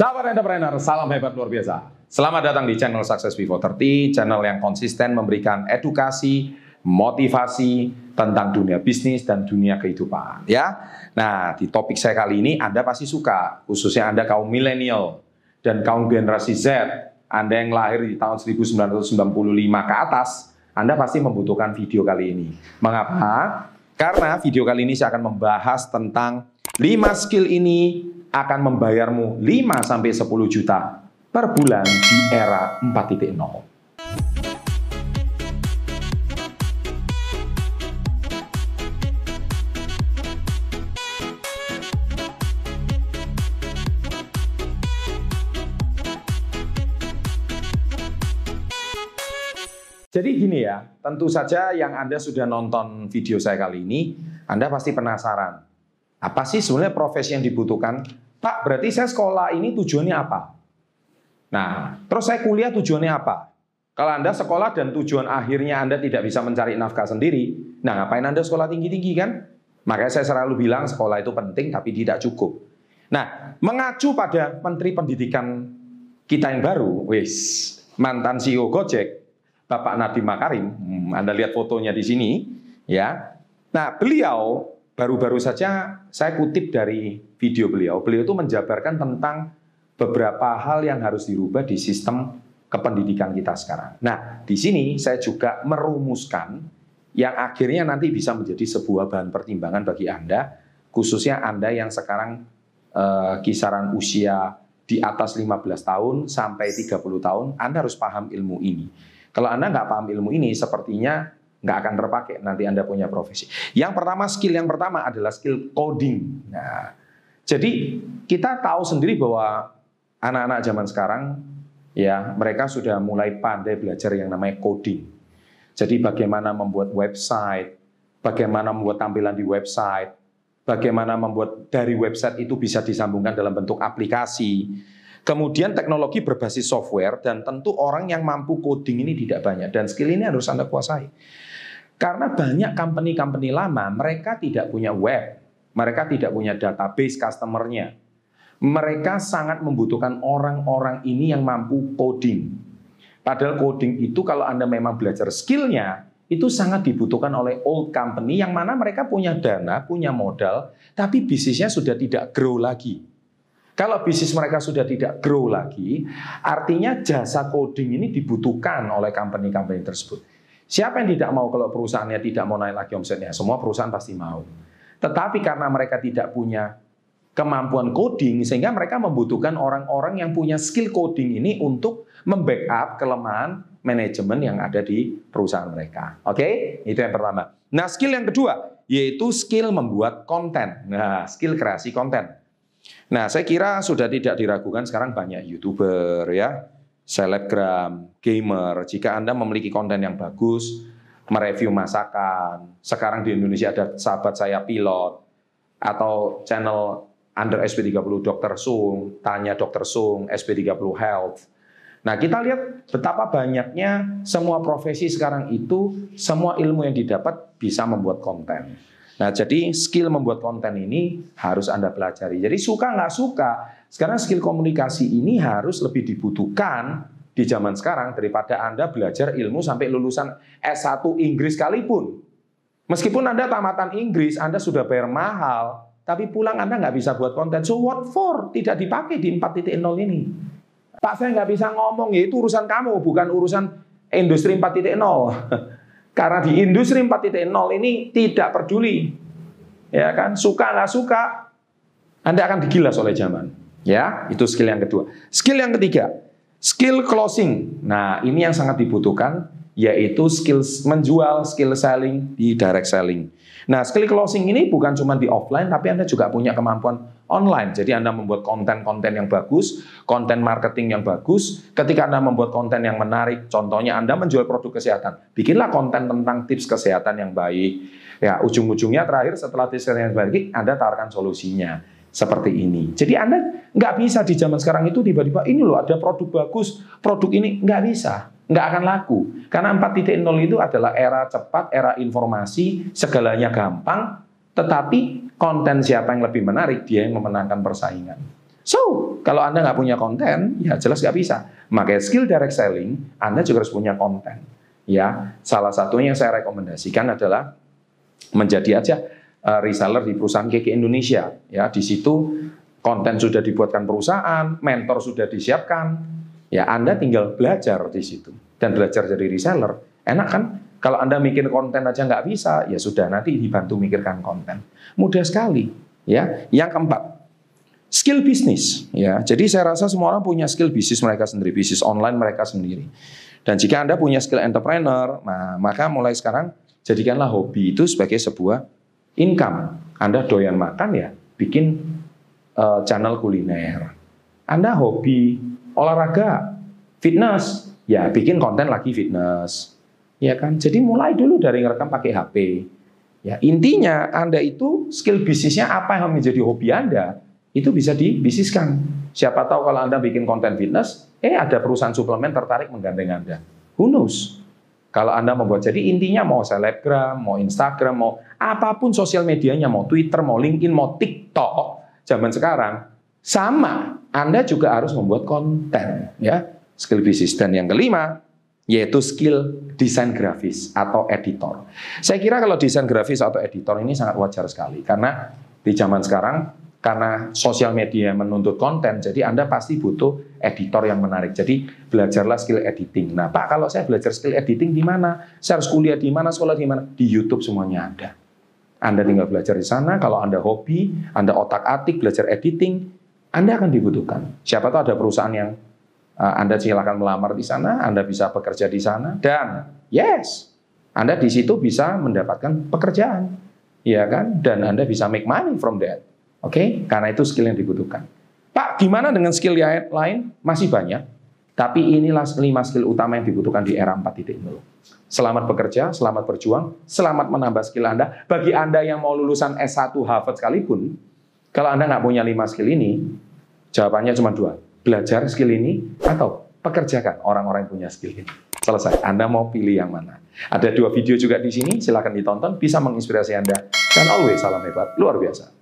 Sahabat entrepreneur, salam hebat luar biasa. Selamat datang di channel Success Before 30, channel yang konsisten memberikan edukasi, motivasi tentang dunia bisnis dan dunia kehidupan. Ya, nah di topik saya kali ini Anda pasti suka, khususnya Anda kaum milenial dan kaum generasi Z, Anda yang lahir di tahun 1995 ke atas, Anda pasti membutuhkan video kali ini. Mengapa? Karena video kali ini saya akan membahas tentang 5 skill ini akan membayarmu 5 sampai 10 juta per bulan di era 4.0. Jadi gini ya, tentu saja yang Anda sudah nonton video saya kali ini, Anda pasti penasaran. Apa sih sebenarnya profesi yang dibutuhkan? Pak, berarti saya sekolah ini tujuannya apa? Nah, terus saya kuliah tujuannya apa? Kalau Anda sekolah dan tujuan akhirnya Anda tidak bisa mencari nafkah sendiri, nah ngapain Anda sekolah tinggi-tinggi kan? Makanya saya selalu bilang sekolah itu penting tapi tidak cukup. Nah, mengacu pada Menteri Pendidikan kita yang baru, wis mantan CEO Gojek, Bapak Nadiem Makarim, hmm, Anda lihat fotonya di sini, ya. Nah, beliau baru-baru saja saya kutip dari video beliau, beliau itu menjabarkan tentang beberapa hal yang harus dirubah di sistem kependidikan kita sekarang. Nah, di sini saya juga merumuskan yang akhirnya nanti bisa menjadi sebuah bahan pertimbangan bagi Anda, khususnya Anda yang sekarang eh, kisaran usia di atas 15 tahun sampai 30 tahun, Anda harus paham ilmu ini. Kalau Anda nggak paham ilmu ini, sepertinya nggak akan terpakai nanti Anda punya profesi. Yang pertama, skill yang pertama adalah skill coding. Nah, jadi kita tahu sendiri bahwa anak-anak zaman sekarang ya mereka sudah mulai pandai belajar yang namanya coding. Jadi bagaimana membuat website, bagaimana membuat tampilan di website, bagaimana membuat dari website itu bisa disambungkan dalam bentuk aplikasi, Kemudian teknologi berbasis software dan tentu orang yang mampu coding ini tidak banyak dan skill ini harus Anda kuasai. Karena banyak company-company lama mereka tidak punya web, mereka tidak punya database customernya. Mereka sangat membutuhkan orang-orang ini yang mampu coding. Padahal coding itu kalau Anda memang belajar skillnya, itu sangat dibutuhkan oleh old company yang mana mereka punya dana, punya modal, tapi bisnisnya sudah tidak grow lagi. Kalau bisnis mereka sudah tidak grow lagi, artinya jasa coding ini dibutuhkan oleh company-company tersebut. Siapa yang tidak mau kalau perusahaannya tidak mau naik lagi omsetnya? Semua perusahaan pasti mau. Tetapi karena mereka tidak punya kemampuan coding, sehingga mereka membutuhkan orang-orang yang punya skill coding ini untuk membackup kelemahan manajemen yang ada di perusahaan mereka. Oke, itu yang pertama. Nah, skill yang kedua yaitu skill membuat konten. Nah, skill kreasi konten. Nah, saya kira sudah tidak diragukan sekarang banyak YouTuber ya, selebgram, gamer. Jika Anda memiliki konten yang bagus, mereview masakan, sekarang di Indonesia ada sahabat saya pilot, atau channel under SP30 Dr. Sung, tanya Dr. Sung, SP30 Health. Nah, kita lihat betapa banyaknya semua profesi sekarang itu, semua ilmu yang didapat bisa membuat konten. Nah, jadi skill membuat konten ini harus Anda pelajari. Jadi suka nggak suka, sekarang skill komunikasi ini harus lebih dibutuhkan di zaman sekarang daripada Anda belajar ilmu sampai lulusan S1 Inggris sekalipun. Meskipun Anda tamatan Inggris, Anda sudah bayar mahal, tapi pulang Anda nggak bisa buat konten. So what for? Tidak dipakai di 4.0 ini. Pak saya nggak bisa ngomong, ya itu urusan kamu, bukan urusan industri 4.0. Karena di industri 4.0 ini tidak peduli. Ya kan, suka nggak suka, Anda akan digilas oleh zaman. Ya, itu skill yang kedua. Skill yang ketiga, skill closing. Nah, ini yang sangat dibutuhkan yaitu skill menjual, skill selling di direct selling. Nah, skill closing ini bukan cuma di offline, tapi Anda juga punya kemampuan online. Jadi Anda membuat konten-konten yang bagus, konten marketing yang bagus. Ketika Anda membuat konten yang menarik, contohnya Anda menjual produk kesehatan, bikinlah konten tentang tips kesehatan yang baik. Ya, ujung-ujungnya terakhir setelah tips kesehatan yang baik, Anda tawarkan solusinya seperti ini. Jadi Anda nggak bisa di zaman sekarang itu tiba-tiba ini loh ada produk bagus, produk ini nggak bisa nggak akan laku. Karena 4.0 itu adalah era cepat, era informasi, segalanya gampang, tetapi konten siapa yang lebih menarik, dia yang memenangkan persaingan. So, kalau Anda nggak punya konten, ya jelas nggak bisa. Makanya skill direct selling, Anda juga harus punya konten. Ya, salah satunya yang saya rekomendasikan adalah menjadi aja uh, reseller di perusahaan KK Indonesia. Ya, di situ konten sudah dibuatkan perusahaan, mentor sudah disiapkan. Ya, Anda tinggal belajar di situ dan belajar jadi reseller. Enak kan? Kalau Anda mikir konten aja nggak bisa, ya sudah nanti dibantu mikirkan konten. Mudah sekali. Ya, yang keempat, skill bisnis. Ya, jadi saya rasa semua orang punya skill bisnis mereka sendiri, bisnis online mereka sendiri. Dan jika Anda punya skill entrepreneur, nah, maka mulai sekarang jadikanlah hobi itu sebagai sebuah income. Anda doyan makan ya, bikin uh, channel kuliner. Anda hobi olahraga, fitness, ya bikin konten lagi fitness ya kan? Jadi mulai dulu dari ngerekam pakai HP. Ya, intinya Anda itu skill bisnisnya apa yang menjadi hobi Anda, itu bisa dibisniskan. Siapa tahu kalau Anda bikin konten fitness, eh ada perusahaan suplemen tertarik menggandeng Anda. Who knows? Kalau Anda membuat, jadi intinya mau selebgram, mau Instagram, mau apa pun sosial medianya, mau Twitter, mau LinkedIn, mau TikTok, zaman sekarang, sama. Anda juga harus membuat konten. ya Skill bisnis. Dan yang kelima, yaitu skill desain grafis atau editor. Saya kira kalau desain grafis atau editor ini sangat wajar sekali karena di zaman sekarang karena sosial media menuntut konten, jadi Anda pasti butuh editor yang menarik. Jadi belajarlah skill editing. Nah, Pak, kalau saya belajar skill editing di mana? Saya harus kuliah di mana, sekolah di mana? Di YouTube semuanya ada. Anda tinggal belajar di sana. Kalau Anda hobi, Anda otak-atik belajar editing, Anda akan dibutuhkan. Siapa tahu ada perusahaan yang Eh, Anda silakan melamar di sana, Anda bisa bekerja di sana, dan yes, Anda di situ bisa mendapatkan pekerjaan, ya kan? Dan Anda bisa make money from that, oke? Okay? Karena itu skill yang dibutuhkan. Pak, gimana dengan skill yang lain? Masih banyak, tapi inilah lima skill utama yang dibutuhkan di era 4.0. Selamat bekerja, selamat berjuang, selamat menambah skill Anda. Bagi Anda yang mau lulusan S1 Harvard sekalipun, kalau Anda nggak punya lima skill ini, jawabannya cuma dua belajar skill ini atau pekerjakan orang-orang yang punya skill ini. Selesai. Anda mau pilih yang mana? Ada dua video juga di sini, silakan ditonton, bisa menginspirasi Anda. Dan always salam hebat, luar biasa.